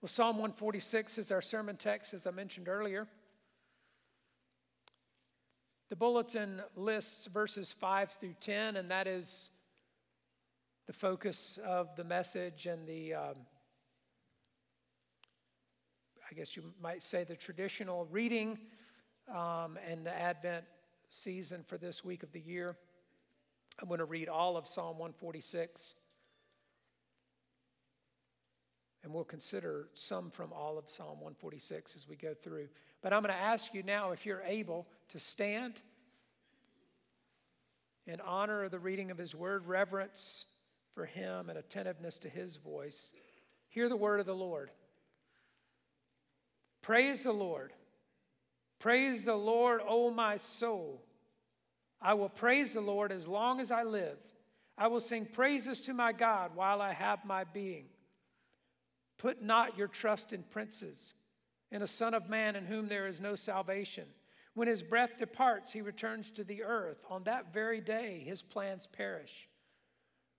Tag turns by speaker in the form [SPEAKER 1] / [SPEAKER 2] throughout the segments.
[SPEAKER 1] Well, Psalm 146 is our sermon text, as I mentioned earlier. The bulletin lists verses 5 through 10, and that is the focus of the message and the, um, I guess you might say, the traditional reading um, and the Advent season for this week of the year. I'm going to read all of Psalm 146. And we'll consider some from all of Psalm 146 as we go through. But I'm going to ask you now if you're able to stand in honor of the reading of His Word, reverence for Him, and attentiveness to His voice. Hear the word of the Lord. Praise the Lord. Praise the Lord, O my soul. I will praise the Lord as long as I live. I will sing praises to my God while I have my being. Put not your trust in princes, in a son of man in whom there is no salvation. When his breath departs, he returns to the earth. On that very day, his plans perish.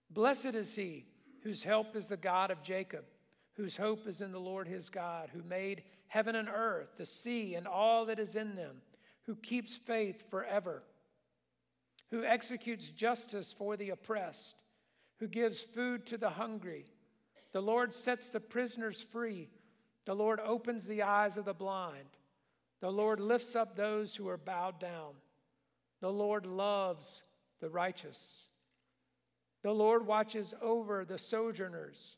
[SPEAKER 1] Blessed is he whose help is the God of Jacob, whose hope is in the Lord his God, who made heaven and earth, the sea, and all that is in them, who keeps faith forever, who executes justice for the oppressed, who gives food to the hungry. The Lord sets the prisoners free. The Lord opens the eyes of the blind. The Lord lifts up those who are bowed down. The Lord loves the righteous. The Lord watches over the sojourners.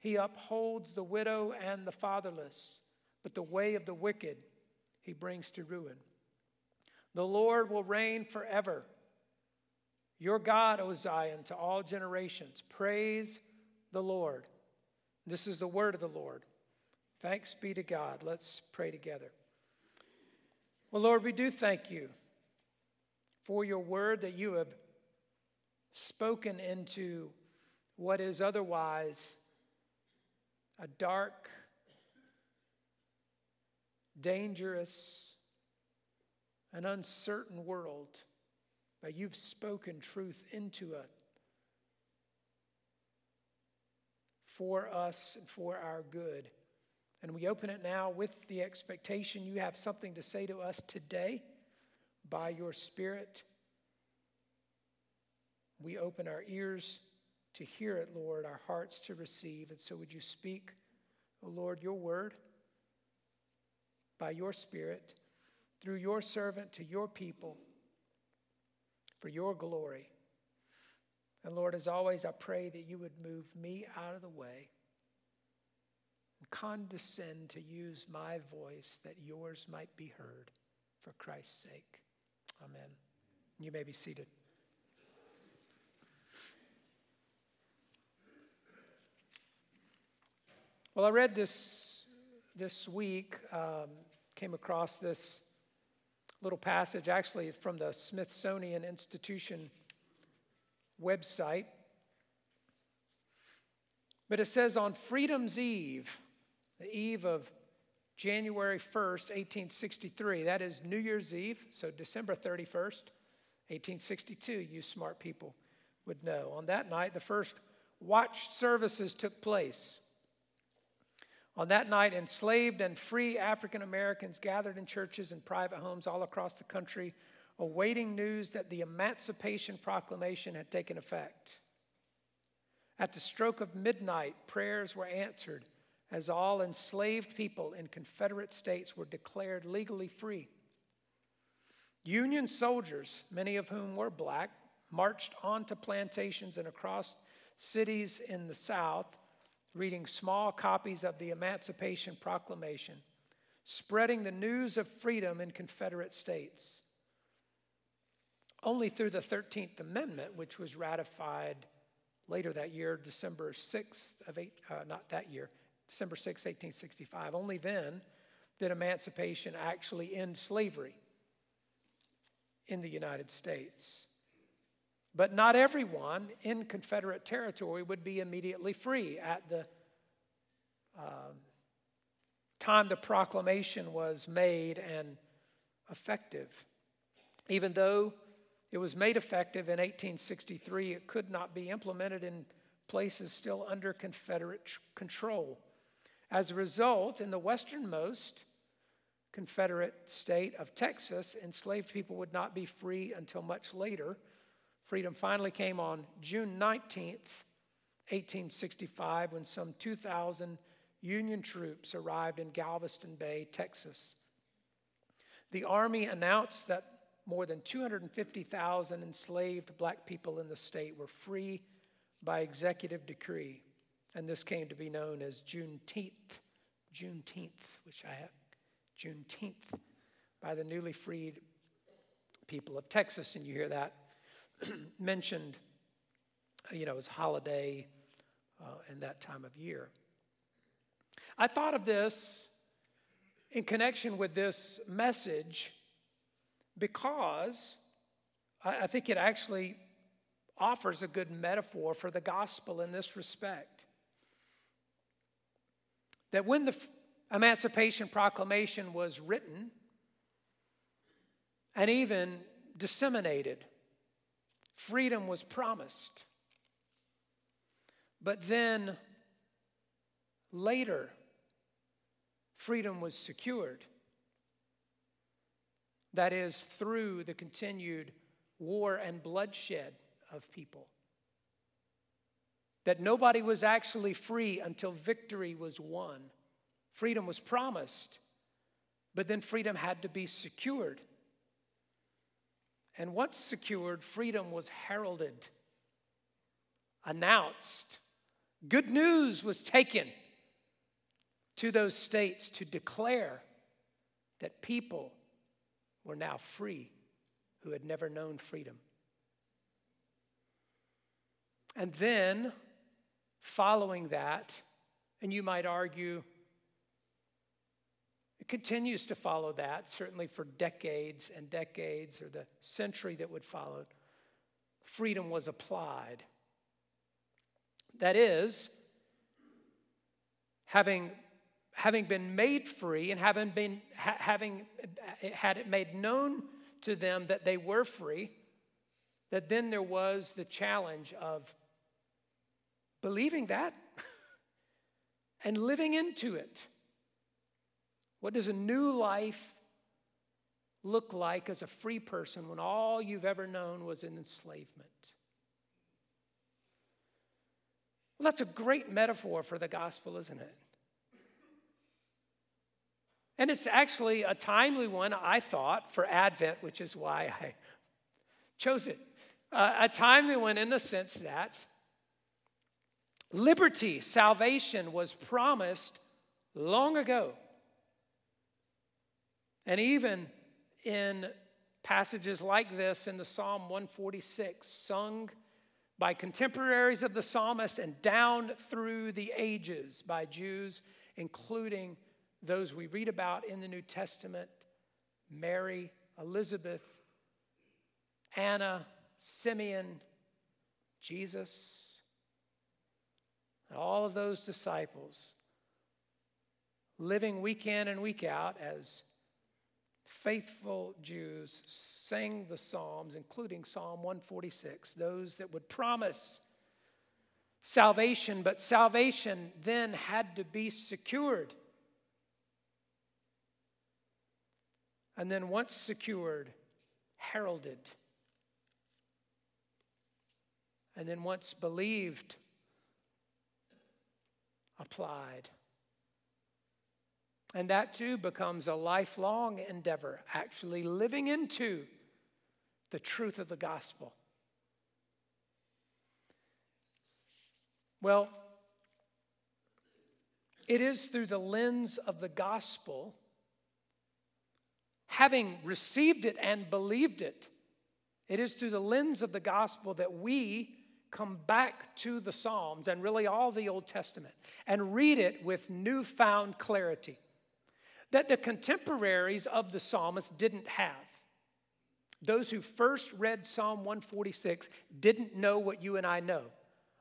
[SPEAKER 1] He upholds the widow and the fatherless, but the way of the wicked he brings to ruin. The Lord will reign forever. Your God, O Zion, to all generations. Praise the Lord. This is the word of the Lord. Thanks be to God. Let's pray together. Well, Lord, we do thank you for your word that you have spoken into what is otherwise a dark, dangerous, and uncertain world. But you've spoken truth into it for us and for our good. And we open it now with the expectation you have something to say to us today by your Spirit. We open our ears to hear it, Lord, our hearts to receive. And so would you speak, O Lord, your word by your Spirit through your servant to your people for your glory. And Lord, as always, I pray that you would move me out of the way and condescend to use my voice that yours might be heard for Christ's sake. Amen. You may be seated. Well, I read this this week, um, came across this little passage actually from the Smithsonian Institution website. But it says on Freedom's Eve, the eve of January 1st, 1863, that is New Year's Eve, so December 31st, 1862, you smart people would know. On that night, the first watch services took place. On that night, enslaved and free African Americans gathered in churches and private homes all across the country, awaiting news that the Emancipation Proclamation had taken effect. At the stroke of midnight, prayers were answered as all enslaved people in Confederate states were declared legally free. Union soldiers, many of whom were black, marched onto plantations and across cities in the South reading small copies of the Emancipation Proclamation, spreading the news of freedom in Confederate states. Only through the 13th Amendment, which was ratified later that year, December 6th of eight, uh, not that year, December 6, 1865, only then did emancipation actually end slavery in the United States. But not everyone in Confederate territory would be immediately free at the uh, time the proclamation was made and effective. Even though it was made effective in 1863, it could not be implemented in places still under Confederate control. As a result, in the westernmost Confederate state of Texas, enslaved people would not be free until much later. Freedom finally came on June 19th, 1865, when some 2,000 Union troops arrived in Galveston Bay, Texas. The Army announced that more than 250,000 enslaved black people in the state were free by executive decree. And this came to be known as Juneteenth, Juneteenth, which I have, Juneteenth, by the newly freed people of Texas. And you hear that mentioned, you know, as holiday uh, in that time of year. I thought of this in connection with this message because I, think it actually offers a good metaphor for the gospel in this respect. That when the Emancipation Proclamation was written and even disseminated, freedom was promised. But then later, freedom was secured. That is, through the continued war and bloodshed of people. That nobody was actually free until victory was won. Freedom was promised, but then freedom had to be secured. And once secured, freedom was heralded, announced. Good news was taken to those states to declare that people were now free who had never known freedom. And then, following that, and you might argue, it continues to follow that, certainly for decades and decades, or the century that would follow, freedom was applied. That is, having, having been made free and having, been, ha- having eh, had it made known to them that they were free, that then there was the challenge of believing that and living into it. What does a new life look like as a free person when all you've ever known was an enslavement? Well, that's a great metaphor for the gospel, isn't it? And it's actually a timely one, I thought, for Advent, which is why I chose it. Uh, a timely one in the sense that Liberty, salvation was promised long ago. And even in passages like this in the Psalm 146, sung by contemporaries of the psalmist and down through the ages by Jews, including those we read about in the New Testament Mary, Elizabeth, Anna, Simeon, Jesus and all of those disciples living week in and week out as faithful Jews sang the Psalms, including Psalm 146, those that would promise salvation, but salvation then had to be secured. And then, once secured, heralded. And then, once believed, applied. And that too becomes a lifelong endeavor, actually living into the truth of the gospel. Well, it is through the lens of the gospel, having received it and believed it, it is through the lens of the gospel that we come back to the Psalms and really all the Old Testament and read it with newfound clarity that the contemporaries of the psalmist didn't have. Those who first read Psalm 146 didn't know what you and I know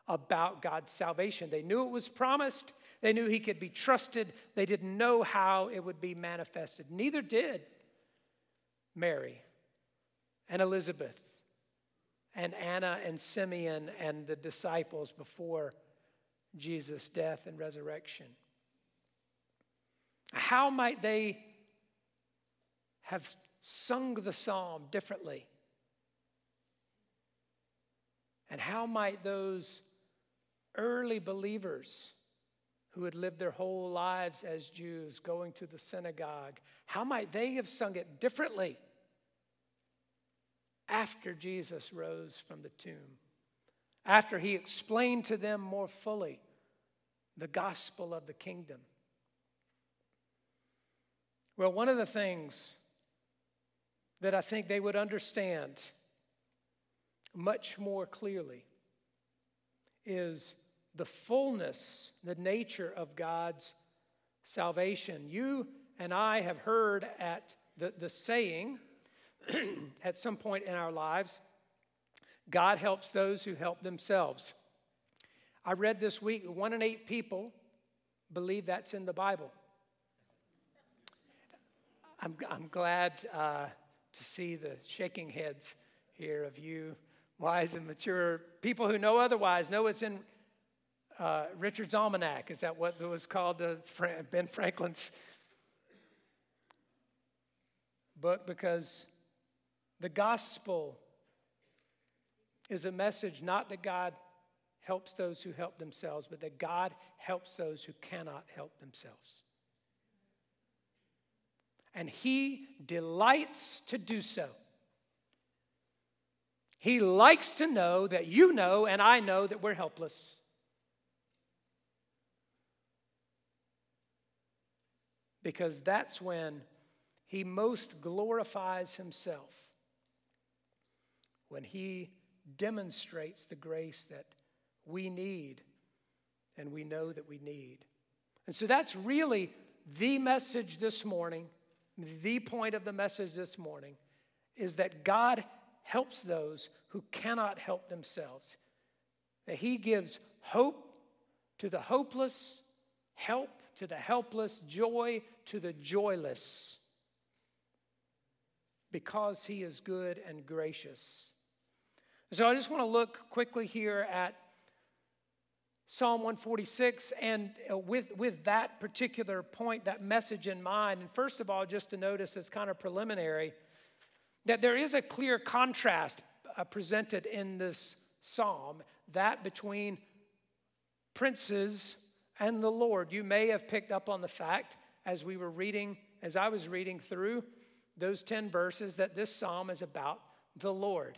[SPEAKER 1] about God's salvation. They knew it was promised, they knew He could be trusted, they didn't know how it would be manifested. Neither did Mary and Elizabeth and Anna and Simeon and the disciples before Jesus' death and resurrection. How might they have sung the psalm differently? And how might those early believers who had lived their whole lives as Jews going to the synagogue, how might they have sung it differently after Jesus rose from the tomb? After he explained to them more fully the gospel of the kingdom? Well, one of the things that I think they would understand much more clearly is the fullness, the nature of God's salvation. You and I have heard at the, the saying at some point in our lives God helps those who help themselves. I read this week one in eight people believe that's in the Bible. I'm, I'm glad uh, to see the shaking heads here of you, wise and mature people who know otherwise, know it's in uh, Richard's Almanac. Is that what it was called the Ben Franklin's book? Because the gospel is a message not that God helps those who help themselves, but that God helps those who cannot help themselves and he delights to do so. He likes to know that you know and I know that we're helpless. Because that's when he most glorifies himself. When he demonstrates the grace that we need and we know that we need. And so that's really the message this morning the point of the message this morning is that God helps those who cannot help themselves. That He gives hope to the hopeless, help to the helpless, joy to the joyless, because He is good and gracious. So I just want to look quickly here at Psalm 146, and uh, with, with that particular point, that message in mind, and first of all, just to notice as kind of preliminary, that there is a clear contrast uh, presented in this psalm, that between princes and the Lord. You may have picked up on the fact as we were reading, as I was reading through those 10 verses, that this psalm is about the Lord.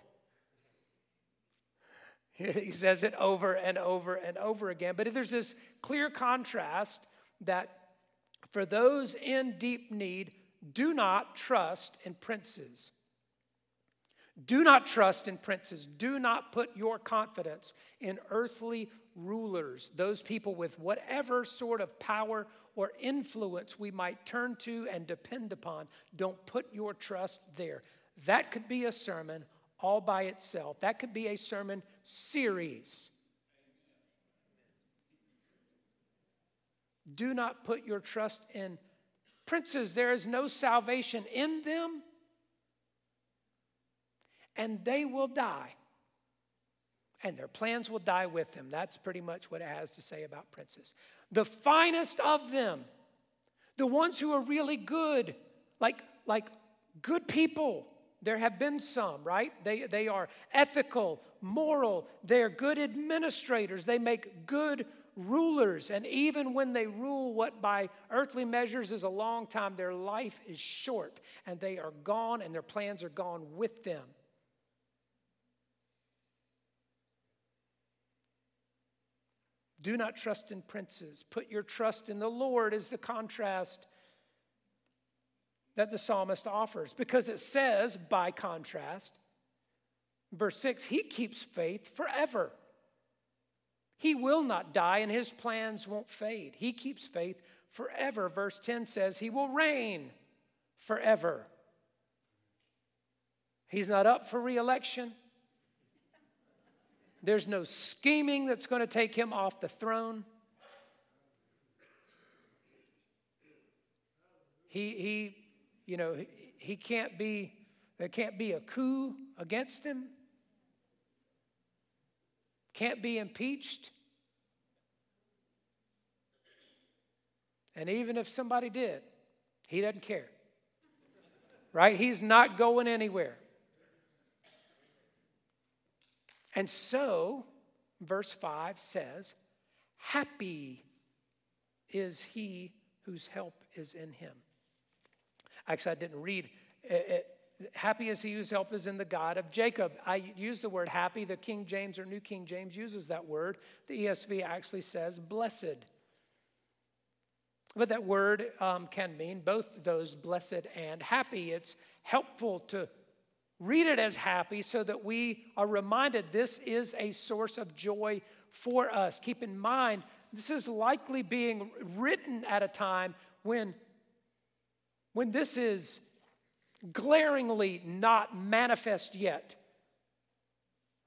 [SPEAKER 1] He says it over and over and over again. But there's this clear contrast that for those in deep need, do not trust in princes. Do not trust in princes. Do not put your confidence in earthly rulers, those people with whatever sort of power or influence we might turn to and depend upon. Don't put your trust there. That could be a sermon all by itself. That could be a sermon series. Do not put your trust in princes. There is no salvation in them, and they will die. And their plans will die with them. That's pretty much what it has to say about princes. The finest of them, the ones who are really good, like, like good people, there have been some, right? They, they are ethical, moral, they're good administrators, they make good rulers. And even when they rule what by earthly measures is a long time, their life is short and they are gone and their plans are gone with them. Do not trust in princes. Put your trust in the Lord, is the contrast that the psalmist offers because it says, by contrast, verse 6, he keeps faith forever. He will not die and his plans won't fade. He keeps faith forever. Verse 10 says, He will reign forever. He's not up for reelection. There's no scheming that's going to take him off the throne. He, he you know, he can't be, there can't be a coup against him, can't be impeached. And even if somebody did, he doesn't care. Right? He's not going anywhere. And so, verse 5 says, Happy is he whose help is in him. Actually, I didn't read it, happy is he whose help is in the God of Jacob. I use the word happy. The King James or New King James uses that word. The ESV actually says blessed. But that word um, can mean both those blessed and happy. It's helpful to read it as happy so that we are reminded this is a source of joy for us. Keep in mind, this is likely being written at a time when, when this is glaringly not manifest yet.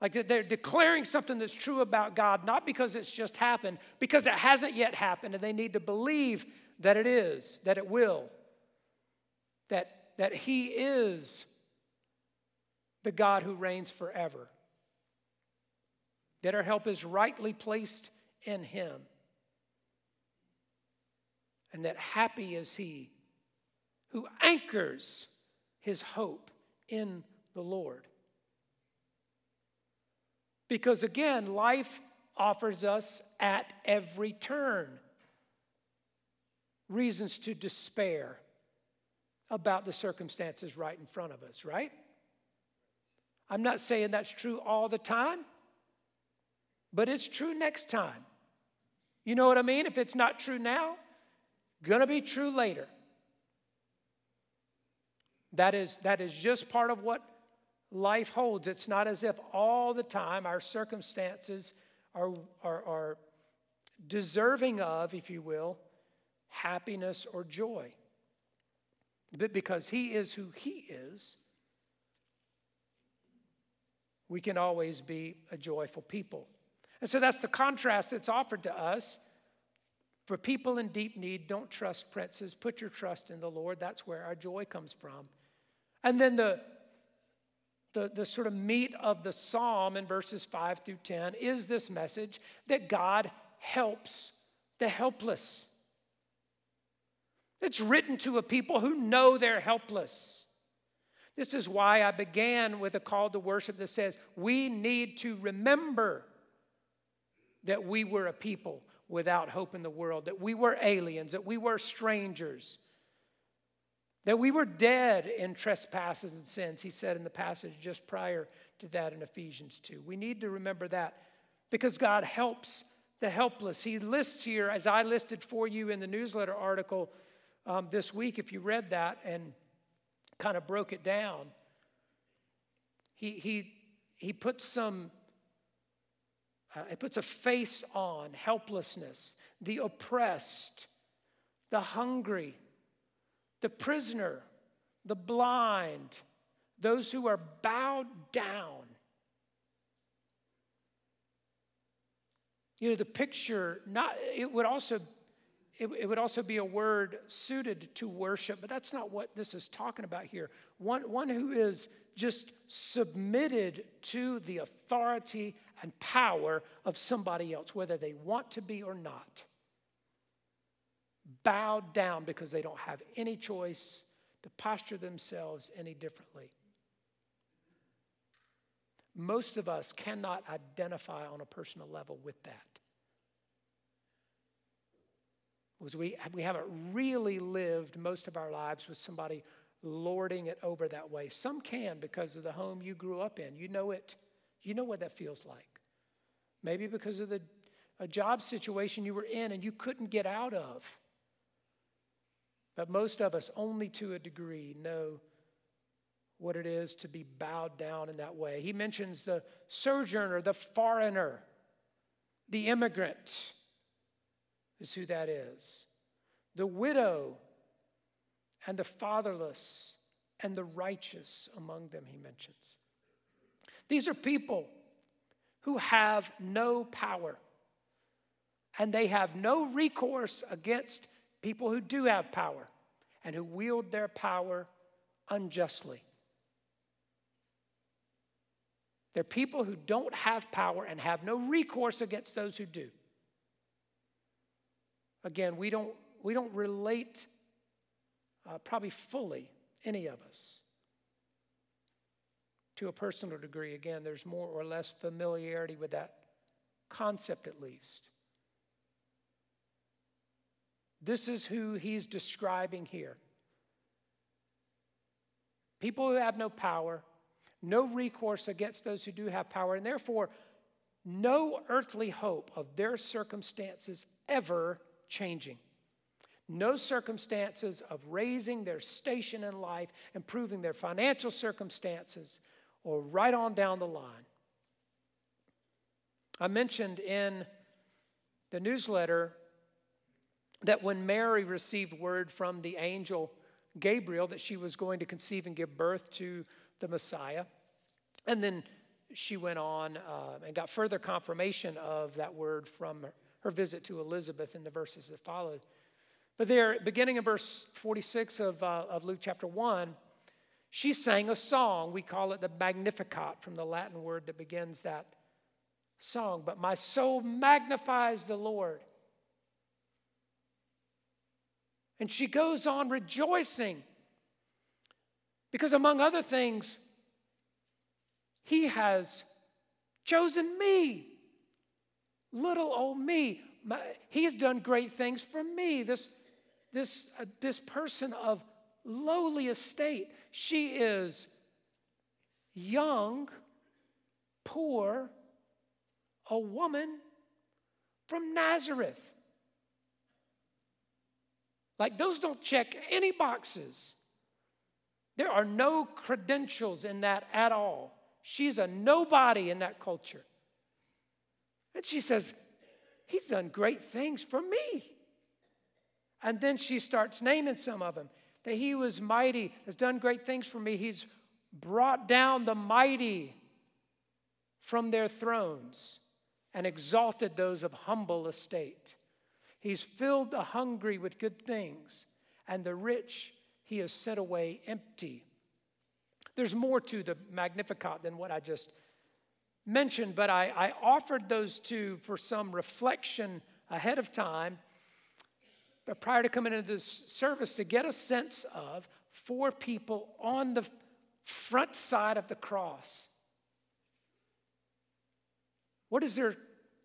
[SPEAKER 1] Like they're declaring something that's true about God, not because it's just happened, because it hasn't yet happened, and they need to believe that it is, that it will, that, that He is the God who reigns forever, that our help is rightly placed in Him, and that happy is He who anchors his hope in the Lord. Because again, life offers us at every turn reasons to despair about the circumstances right in front of us, right? I'm not saying that's true all the time, but it's true next time. You know what I mean? If it's not true now, gonna be true later. That is, that is just part of what life holds. It's not as if all the time our circumstances are, are, are deserving of, if you will, happiness or joy. But because He is who He is, we can always be a joyful people. And so that's the contrast that's offered to us. For people in deep need, don't trust princes. Put your trust in the Lord. That's where our joy comes from. And then the, the, the sort of meat of the psalm in verses 5 through 10 is this message that God helps the helpless. It's written to a people who know they're helpless. This is why I began with a call to worship that says we need to remember that we were a people without hope in the world, that we were aliens, that we were strangers, that we were dead in trespasses and sins, he said in the passage just prior to that in Ephesians 2. We need to remember that because God helps the helpless. He lists here, as I listed for you in the newsletter article um, this week, if you read that and kind of broke it down, he, he, he puts some, uh, it puts a face on helplessness, the oppressed, the hungry, the prisoner, the blind, those who are bowed down. You know, the picture, not, it would also it, it, would also be a word suited to worship, but that's not what this is talking about here. One, one who is just submitted to the authority and power of somebody else, whether they want to be or not bowed down because they don't have any choice to posture themselves any differently. Most of us cannot identify on a personal level with that. Because we, we haven't really lived most of our lives with somebody lording it over that way. Some can because of the home you grew up in. You know it. You know what that feels like. Maybe because of the a job situation you were in and you couldn't get out of. But most of us, only to a degree, know what it is to be bowed down in that way. He mentions the sojourner, the foreigner, the immigrant, is who that is. The widow and the fatherless and the righteous among them, he mentions. These are people who have no power and they have no recourse against people who do have power and who wield their power unjustly. They're people who don't have power and have no recourse against those who do. Again, we don't, we don't relate uh, probably fully, any of us, to a personal degree. Again, there's more or less familiarity with that concept at least. This is who he's describing here. People who have no power, no recourse against those who do have power, and therefore no earthly hope of their circumstances ever changing. No circumstances of raising their station in life, improving their financial circumstances, or right on down the line. I mentioned in the newsletter that when Mary received word from the angel Gabriel that she was going to conceive and give birth to the Messiah, and then she went on uh, and got further confirmation of that word from her visit to Elizabeth in the verses that followed. But there, beginning in verse 46 of, uh, of Luke chapter 1, she sang a song. We call it the Magnificat from the Latin word that begins that song. But my soul magnifies the Lord. And she goes on rejoicing because, among other things, he has chosen me, little old me. My, he has done great things for me. This, this, uh, this person of lowly estate, she is young, poor, a woman from Nazareth. Like, those don't check any boxes. There are no credentials in that at all. She's a nobody in that culture. And she says, He's done great things for me. And then she starts naming some of them. That he was mighty, has done great things for me. He's brought down the mighty from their thrones and exalted those of humble estate. He's filled the hungry with good things, and the rich he has sent away empty. There's more to the Magnificat than what I just mentioned, but I, I offered those two for some reflection ahead of time, but prior to coming into this service, to get a sense of four people on the front side of the cross. What is their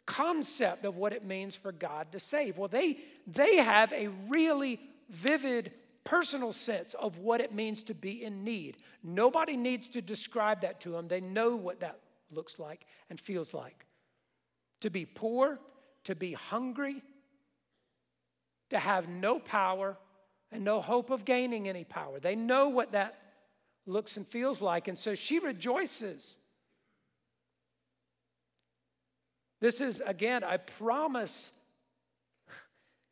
[SPEAKER 1] concept of what it means for God to save? Well, they, they have a really vivid personal sense of what it means to be in need. Nobody needs to describe that to them. They know what that looks like and feels like. To be poor, to be hungry, to have no power and no hope of gaining any power. They know what that looks and feels like. And so she rejoices. This is, again, I promise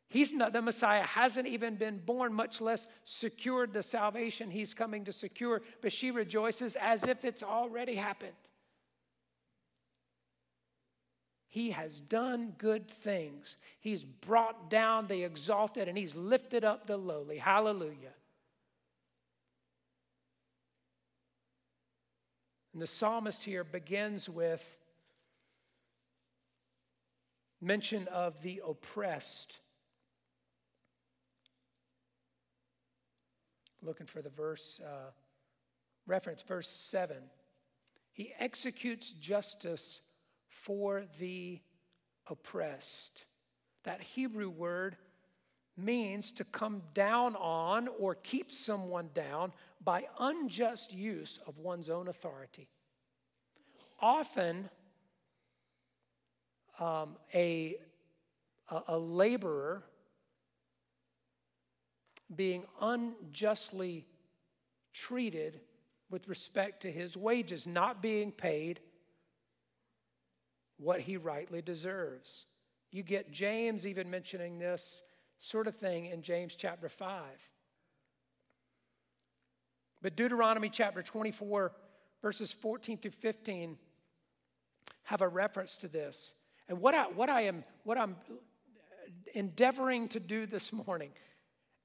[SPEAKER 1] He's not, the Messiah hasn't even been born, much less secured the salvation he's coming to secure, but she rejoices as if it's already happened. He has done good things. He's brought down the exalted and he's lifted up the lowly. Hallelujah. And the psalmist here begins with mention of the oppressed. looking for the verse uh, reference, verse 7. He executes justice for the oppressed. That Hebrew word means to come down on or keep someone down by unjust use of one's own authority. Often, um, a, a, laborer being unjustly treated with respect to his wages, not being paid what he rightly deserves. You get James even mentioning this sort of thing in James chapter 5. But Deuteronomy chapter 24, verses 14 through 15, have a reference to this. And what I, what I am, what I'm endeavoring to do this morning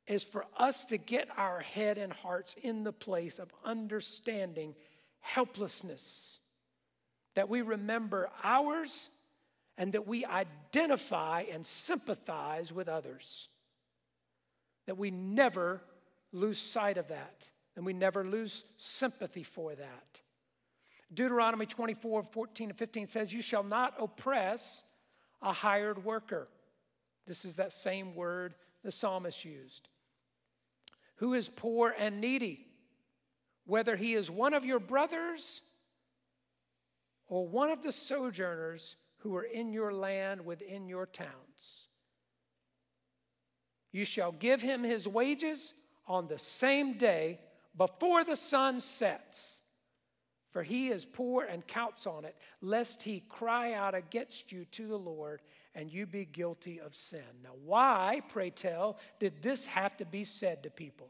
[SPEAKER 1] is for us to get our head and hearts in the place of understanding helplessness, that we remember ours and that we identify and sympathize with others. that we never lose sight of that and we never lose sympathy for that. Deuteronomy 24 14 and 15 says, You shall not oppress a hired worker. This is that same word the psalmist used. Who is poor and needy, whether he is one of your brothers or one of the sojourners who are in your land within your towns. You shall give him his wages on the same day before the sun sets. For he is poor and counts on it, lest he cry out against you to the Lord and you be guilty of sin. Now, why, pray tell, did this have to be said to people?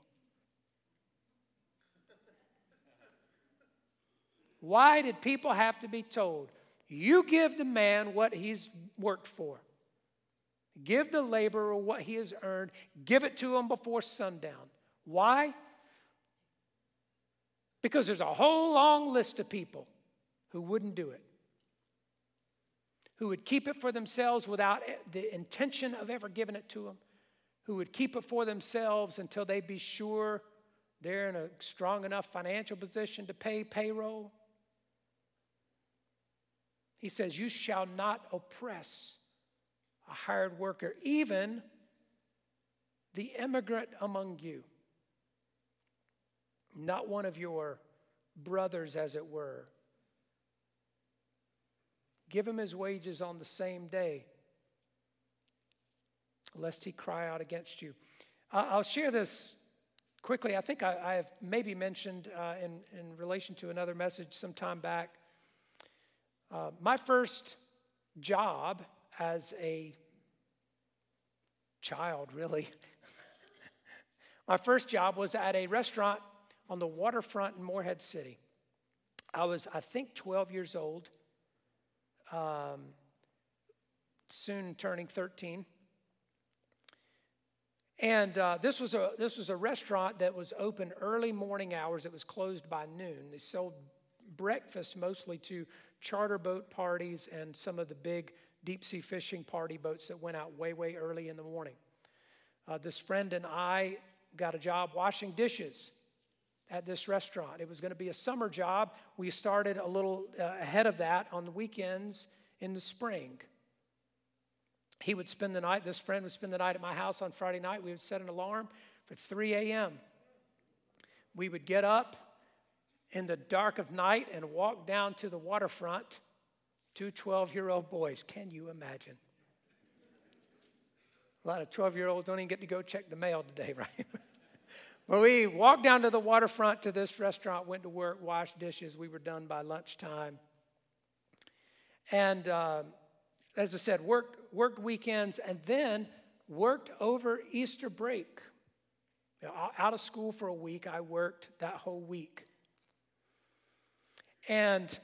[SPEAKER 1] Why did people have to be told, you give the man what he's worked for? Give the laborer what he has earned, give it to him before sundown. Why? Because there's a whole long list of people who wouldn't do it, who would keep it for themselves without the intention of ever giving it to them, who would keep it for themselves until they'd be sure they're in a strong enough financial position to pay payroll. He says, You shall not oppress a hired worker, even the immigrant among you not one of your brothers, as it were. Give him his wages on the same day, lest he cry out against you. I'll share this quickly. I think I, have maybe mentioned uh, in, in relation to another message some time back. Uh, my first job as a child, really, my first job was at a restaurant on the waterfront in Morehead City. I was, I think, 12 years old, um, soon turning 13. And uh, this, was a, this was a restaurant that was open early morning hours. It was closed by noon. They sold breakfast mostly to charter boat parties and some of the big deep sea fishing party boats that went out way, way early in the morning. Uh, this friend and I got a job washing dishes at this restaurant. It was going to be a summer job. We started a little uh, ahead of that on the weekends in the spring. He would spend the night, this friend would spend the night at my house on Friday night. We would set an alarm for 3 a.m. We would get up in the dark of night and walk down to the waterfront. Two 12 year old boys. Can you imagine? A lot of 12 year olds don't even get to go check the mail today, right? Well, we walked down to the waterfront to this restaurant, went to work, washed dishes. We were done by lunchtime. And uh, as I said, worked, worked weekends and then worked over Easter break. You know, out of school for a week, I worked that whole week. And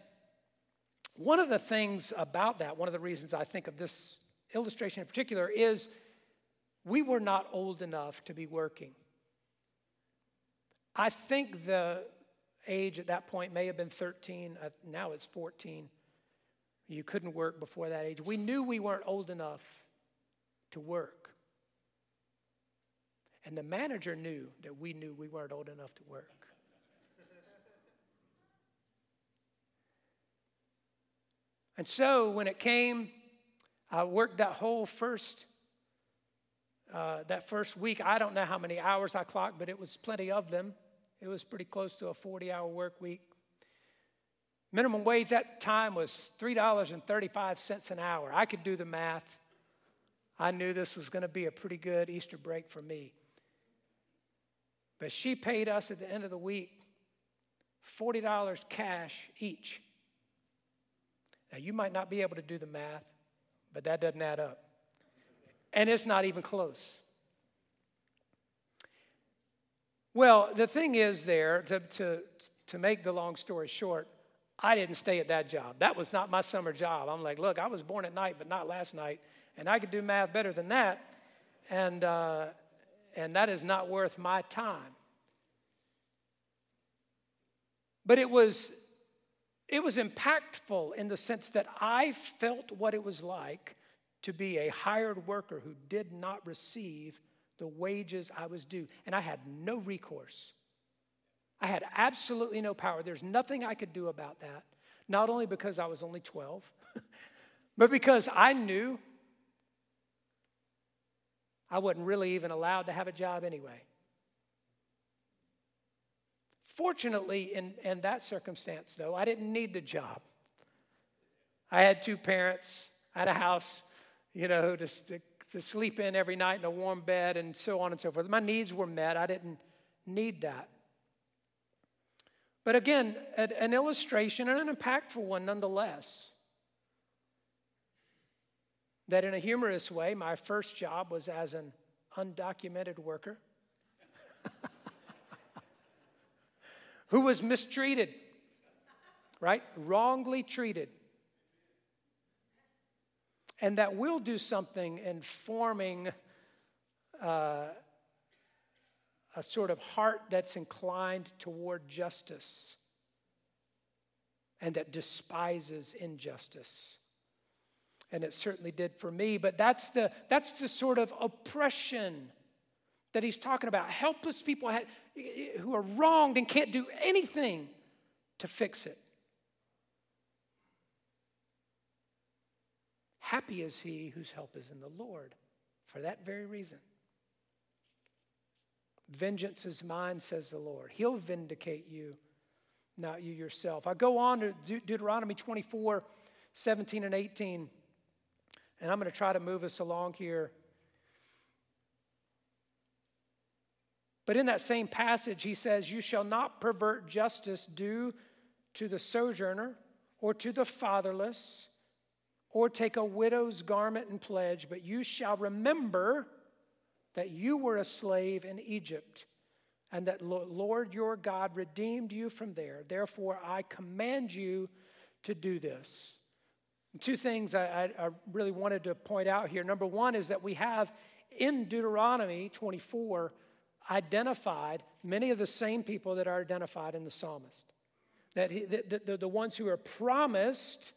[SPEAKER 1] one of the things about that, one of the reasons I think of this illustration in particular, is we were not old enough to be working. I think the age at that point may have been 13. Uh, now it's 14. You couldn't work before that age. We knew we weren't old enough to work. And the manager knew that we knew we weren't old enough to work. And so when it came, I worked that whole first uh, that first week. I don't know how many hours I clocked, but it was plenty of them. It was pretty close to a 40 hour work week. Minimum wage at the time was $3.35 an hour. I could do the math. I knew this was going to be a pretty good Easter break for me. But she paid us at the end of the week $40 cash each. Now, you might not be able to do the math, but that doesn't add up. And it's not even close. Well, the thing is, there, to, to, to make the long story short, I didn't stay at that job. That was not my summer job. I'm like, look, I was born at night, but not last night, and I could do math better than that, and, uh, and that is not worth my time. But it was, it was impactful in the sense that I felt what it was like to be a hired worker who did not receive the wages I was due. And I had no recourse. I had absolutely no power. There's nothing I could do about that. Not only because I was only 12, but because I knew I wasn't really even allowed to have a job anyway. Fortunately, in, in that circumstance, though, I didn't need the job. I had two parents, I had a house, you know, to, to sleep in every night in a warm bed and so on and so forth. My needs were met. I didn't need that. But again, an illustration and an impactful one nonetheless. That in a humorous way, my first job was as an undocumented worker who was mistreated, right? Wrongly treated. And that will do something in forming uh, a sort of heart that's inclined toward justice and that despises injustice. And it certainly did for me, but that's the, that's the sort of oppression that he's talking about. Helpless people who are wronged and can't do anything to fix it. Happy is he whose help is in the Lord for that very reason. Vengeance is mine, says the Lord. He'll vindicate you, not you yourself. I go on to De- Deuteronomy 24, 17 and 18, and I'm going to try to move us along here. But in that same passage, he says, You shall not pervert justice due to the sojourner or to the fatherless or take a widow's garment and pledge, but you shall remember that you were a slave in Egypt and that Lord your God redeemed you from there. Therefore, I command you to do this. Two things I, I, really wanted to point out here. Number one is that we have in Deuteronomy 24 identified many of the same people that are identified in the psalmist. That he, the, the, the ones who are promised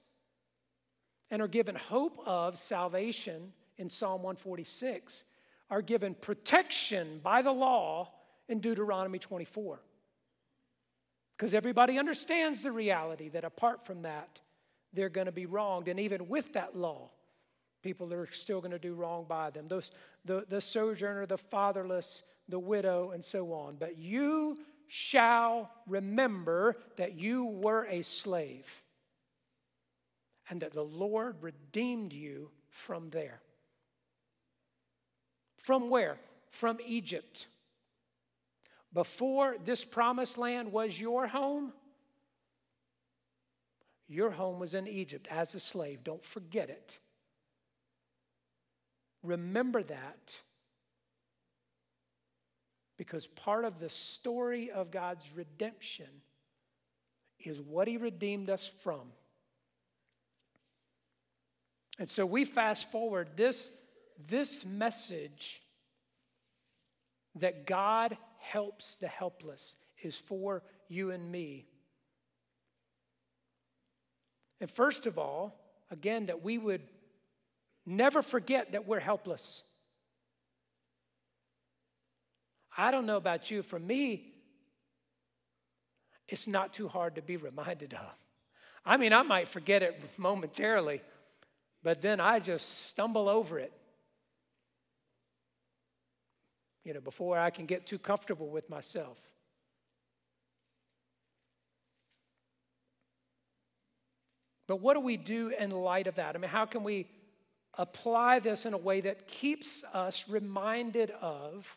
[SPEAKER 1] and are given hope of salvation in Psalm 146 are given protection by the law in Deuteronomy 24. Because everybody understands the reality that apart from that, they're going to be wronged. And even with that law, people are still going to do wrong by them. Those, the, the sojourner, the fatherless, the widow, and so on. But you shall remember that you were a slave and that the Lord redeemed you from there. From where? From Egypt. Before this promised land was your home, your home was in Egypt as a slave. Don't forget it. Remember that because part of the story of God's redemption is what He redeemed us from. And so we fast forward this, this message that God helps the helpless is for you and me. And first of all, again, that we would never forget that we're helpless. I don't know about you, for me, it's not too hard to be reminded of. I mean, I might forget it momentarily, but then I just stumble over it. You know, before I can get too comfortable with myself. But what do we do in light of that? I mean, how can we apply this in a way that keeps us reminded of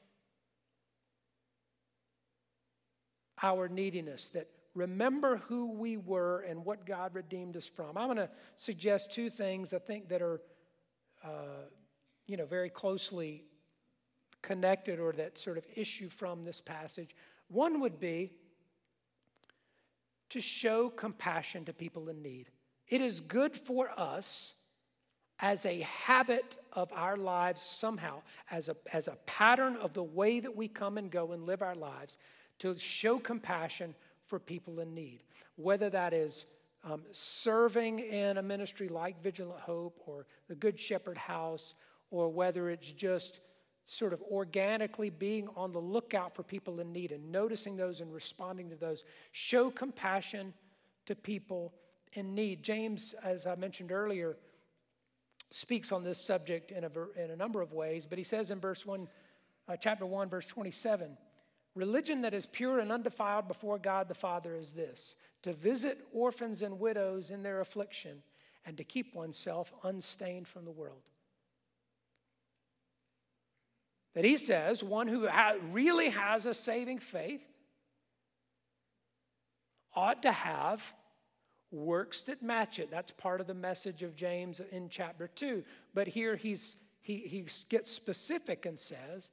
[SPEAKER 1] our neediness, that remember who we were and what God redeemed us from. I'm going to suggest two things I think that are, uh, you know, very closely connected or that sort of issue from this passage. One would be to show compassion to people in need. It is good for us as a habit of our lives somehow, as a, as a pattern of the way that we come and go and live our lives, to show compassion for people in need, whether that is um, serving in a ministry like Vigilant Hope or the Good Shepherd House, or whether it's just sort of organically being on the lookout for people in need and noticing those and responding to those. Show compassion to people in need. James, as I mentioned earlier, speaks on this subject in a, in a number of ways, but he says in verse 1, uh, chapter 1, verse 27, religion that is pure and undefiled before God the Father is this to visit orphans and widows in their affliction and to keep oneself unstained from the world. That he says, one who ha- really has a saving faith ought to have works that match it. That's part of the message of James in chapter 2. But here he's, he, he gets specific and says,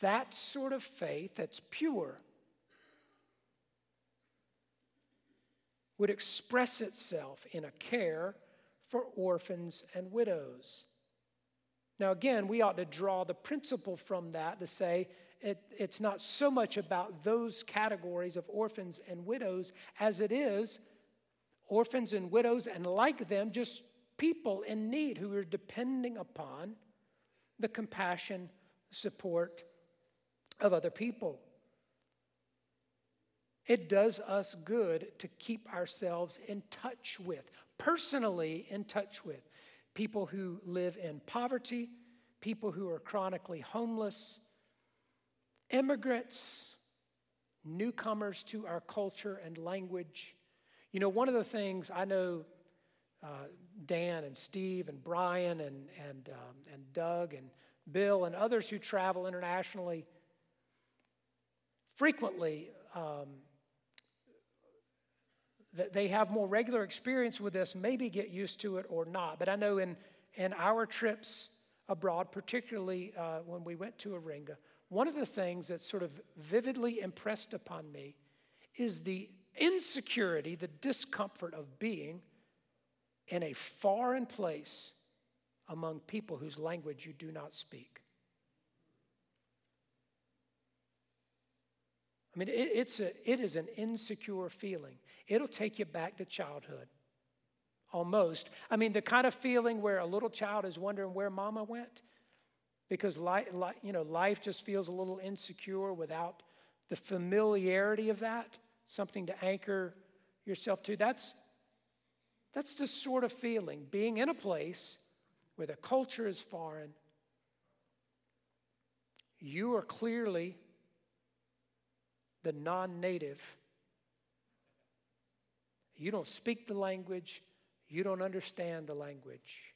[SPEAKER 1] that sort of faith that's pure would express itself in a care for orphans and widows. Now, again, we ought to draw the principle from that to say it, it's not so much about those categories of orphans and widows as it is orphans and widows and like them, just people in need who are depending upon the compassion, support of other people. It does us good to keep ourselves in touch with, personally in touch with, people who live in poverty, people who are chronically homeless, immigrants, newcomers to our culture and language. You know, one of the things I know uh, Dan and Steve and Brian and, and, um, and Doug and Bill and others who travel internationally frequently um, they have more regular experience with this, maybe get used to it or not. But I know in, in our trips abroad, particularly uh, when we went to Iringa, one of the things that sort of vividly impressed upon me is the insecurity, the discomfort of being in a foreign place among people whose language you do not speak. I mean, it, it's a, it is an insecure feeling. It'll take you back to childhood, almost. I mean, the kind of feeling where a little child is wondering where mama went because life, you know, life just feels a little insecure without the familiarity of that, something to anchor yourself to. That's, that's the sort of feeling, being in a place where the culture is foreign. You are clearly the non native. You don't speak the language, you don't understand the language.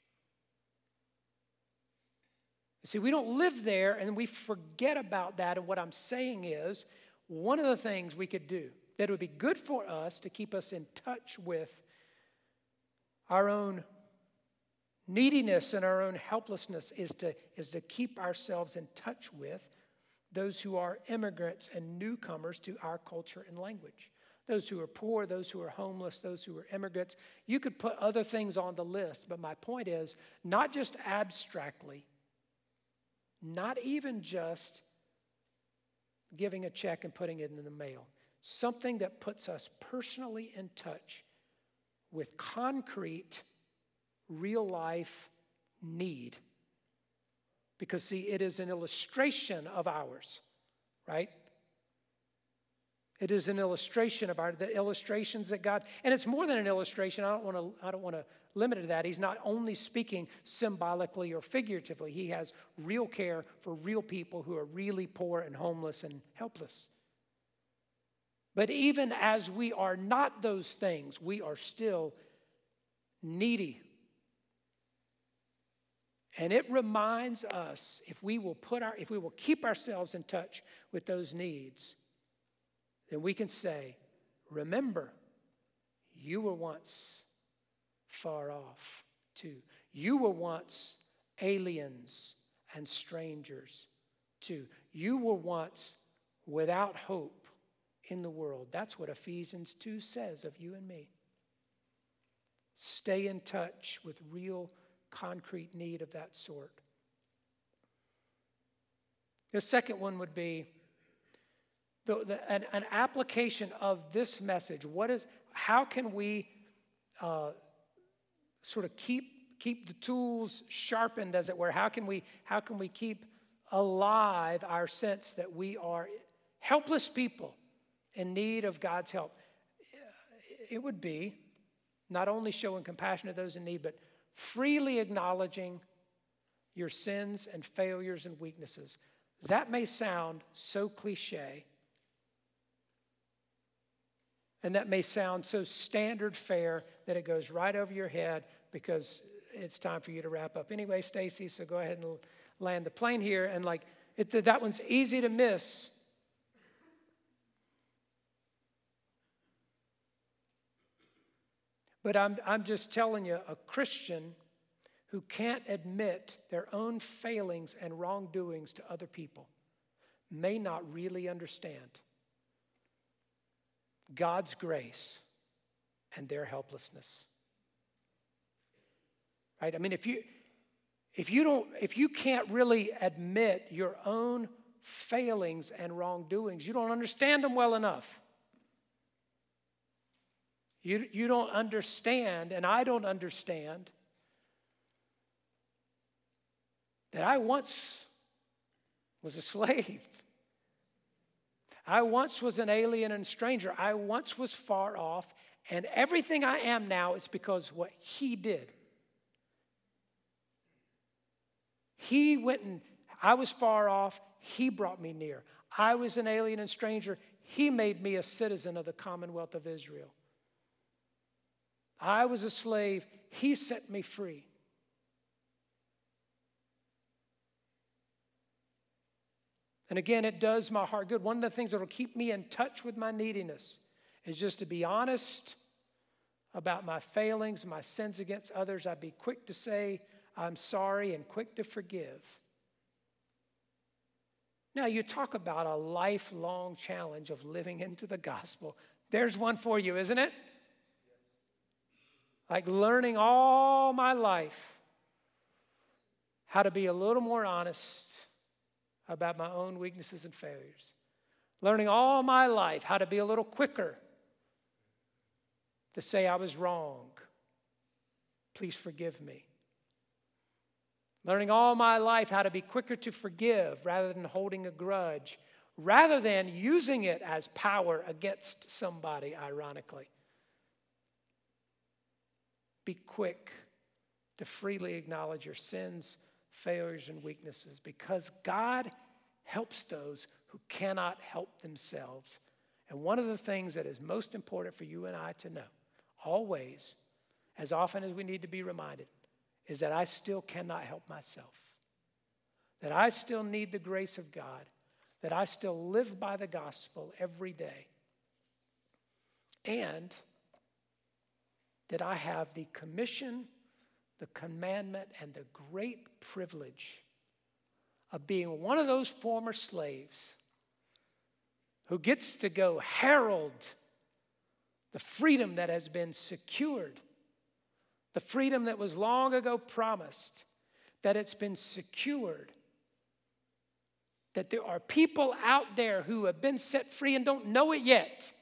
[SPEAKER 1] See, we don't live there and we forget about that. And what I'm saying is, one of the things we could do that would be good for us to keep us in touch with our own neediness and our own helplessness is to, is to keep ourselves in touch with those who are immigrants and newcomers to our culture and language. Those who are poor, those who are homeless, those who are immigrants. You could put other things on the list, but my point is not just abstractly, not even just giving a check and putting it in the mail, something that puts us personally in touch with concrete, real life need because, see, it is an illustration of ours, right? It is an illustration of our the illustrations that God, and it's more than an illustration. I don't want to I don't want to limit it to that. He's not only speaking symbolically or figuratively. He has real care for real people who are really poor and homeless and helpless. But even as we are not those things, we are still needy and it reminds us if we will put our if we will keep ourselves in touch with those needs, then we can say, remember, you were once far off too. You were once aliens and strangers too. You were once without hope in the world. That's what Ephesians 2 says of you and me. Stay in touch with real concrete need of that sort. The second one would be the, the, an, an, application of this message. What is, how can we uh, sort of keep, keep the tools sharpened, as it were? How can we, how can we keep alive our sense that we are helpless people in need of God's help. It would be not only showing compassion to those in need, but freely acknowledging your sins and failures and weaknesses. That may sound so cliche, and that may sound so standard fare that it goes right over your head because it's time for you to wrap up. Anyway, Stacy, so go ahead and land the plane here. And like, it, that one's easy to miss. But I'm, I'm just telling you, a Christian who can't admit their own failings and wrongdoings to other people may not really understand God's grace and their helplessness. Right? I mean, if you if you don't if you can't really admit your own failings and wrongdoings, you don't understand them well enough. You, you don't understand, and I don't understand, that I once was a slave. I once was an alien and stranger. I once was far off, and everything I am now is because what He did. He went and I was far off, He brought me near. I was an alien and stranger, He made me a citizen of the Commonwealth of Israel. I was a slave, He set me free. And again, it does my heart good. One of the things that will keep me in touch with my neediness is just to be honest about my failings, my sins against others. I'd be quick to say, I'm sorry, and quick to forgive. Now, you talk about a lifelong challenge of living into the gospel. There's one for you, isn't it? Like learning all my life how to be a little more honest about my own weaknesses and failures. Learning all my life how to be a little quicker to say I was wrong. Please forgive me. Learning all my life how to be quicker to forgive rather than holding a grudge, rather than using it as power against somebody, ironically. Be quick to freely acknowledge your sins, failures, and weaknesses because God helps those who cannot help themselves. And one of the things that is most important for you and I to know, always, as often as we need to be reminded, is that I still cannot help myself. That I still need the grace of God. That I still live by the gospel every day. And that I have the commission, the commandment, and the great privilege of being one of those former slaves who gets to go herald the freedom that has been secured, the freedom that was long ago promised, that it's been secured. That there are people out there who have been set free and don't know it yet.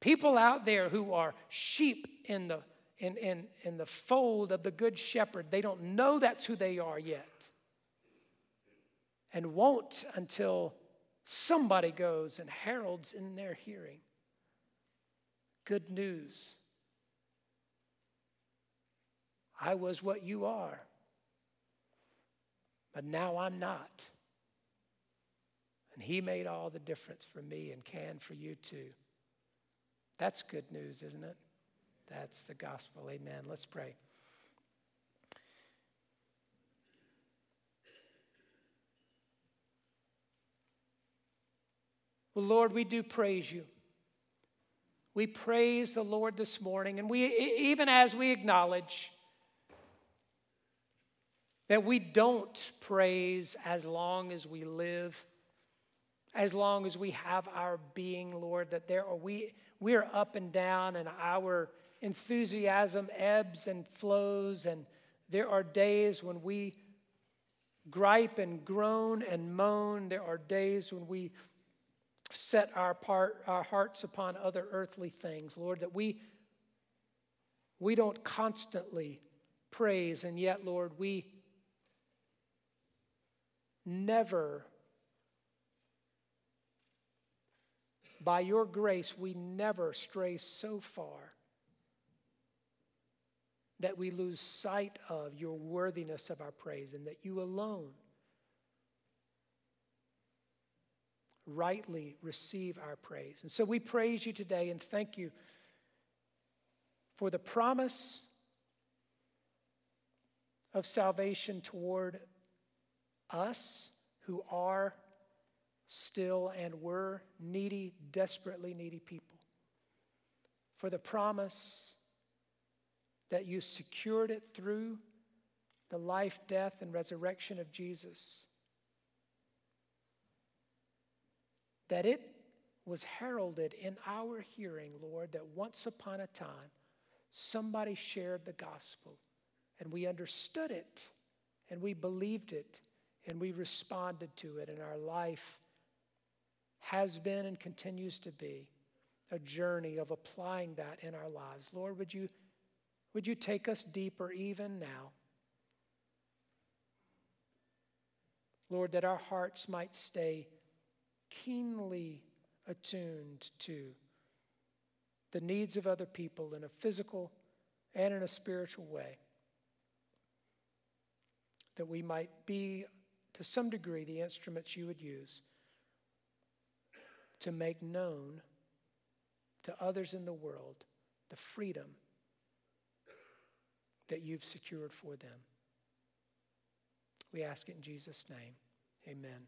[SPEAKER 1] People out there who are sheep in the, in, in, in the fold of the Good Shepherd, they don't know that's who they are yet. And won't until somebody goes and heralds in their hearing. Good news. I was what you are, but now I'm not. And He made all the difference for me and can for you too. That's good news, isn't it? That's the gospel. Amen. Let's pray. Well, Lord, we do praise you. We praise the Lord this morning, and we, even as we acknowledge that we don't praise as long as we live, as long as we have our being, Lord, that there are we we're up and down and our enthusiasm ebbs and flows, and there are days when we gripe and groan and moan. There are days when we set our, part, our hearts upon other earthly things, Lord, that we, we don't constantly praise, and yet, Lord, we, never, by your grace, we never stray so far that we lose sight of your worthiness of our praise and that you alone rightly receive our praise. And so we praise you today and thank you for the promise of salvation toward us who are still and were needy, desperately needy people. For the promise that you secured it through the life, death, and resurrection of Jesus. That it was heralded in our hearing, Lord, that once upon a time somebody shared the gospel and we understood it and we believed it and we responded to it, and our life has been and continues to be a journey of applying that in our lives. Lord, would you, would you take us deeper even now? Lord, that our hearts might stay keenly attuned to the needs of other people in a physical and in a spiritual way. That we might be, to some degree, the instruments you would use to make known to others in the world the freedom that you've secured for them. We ask it in Jesus' name. Amen.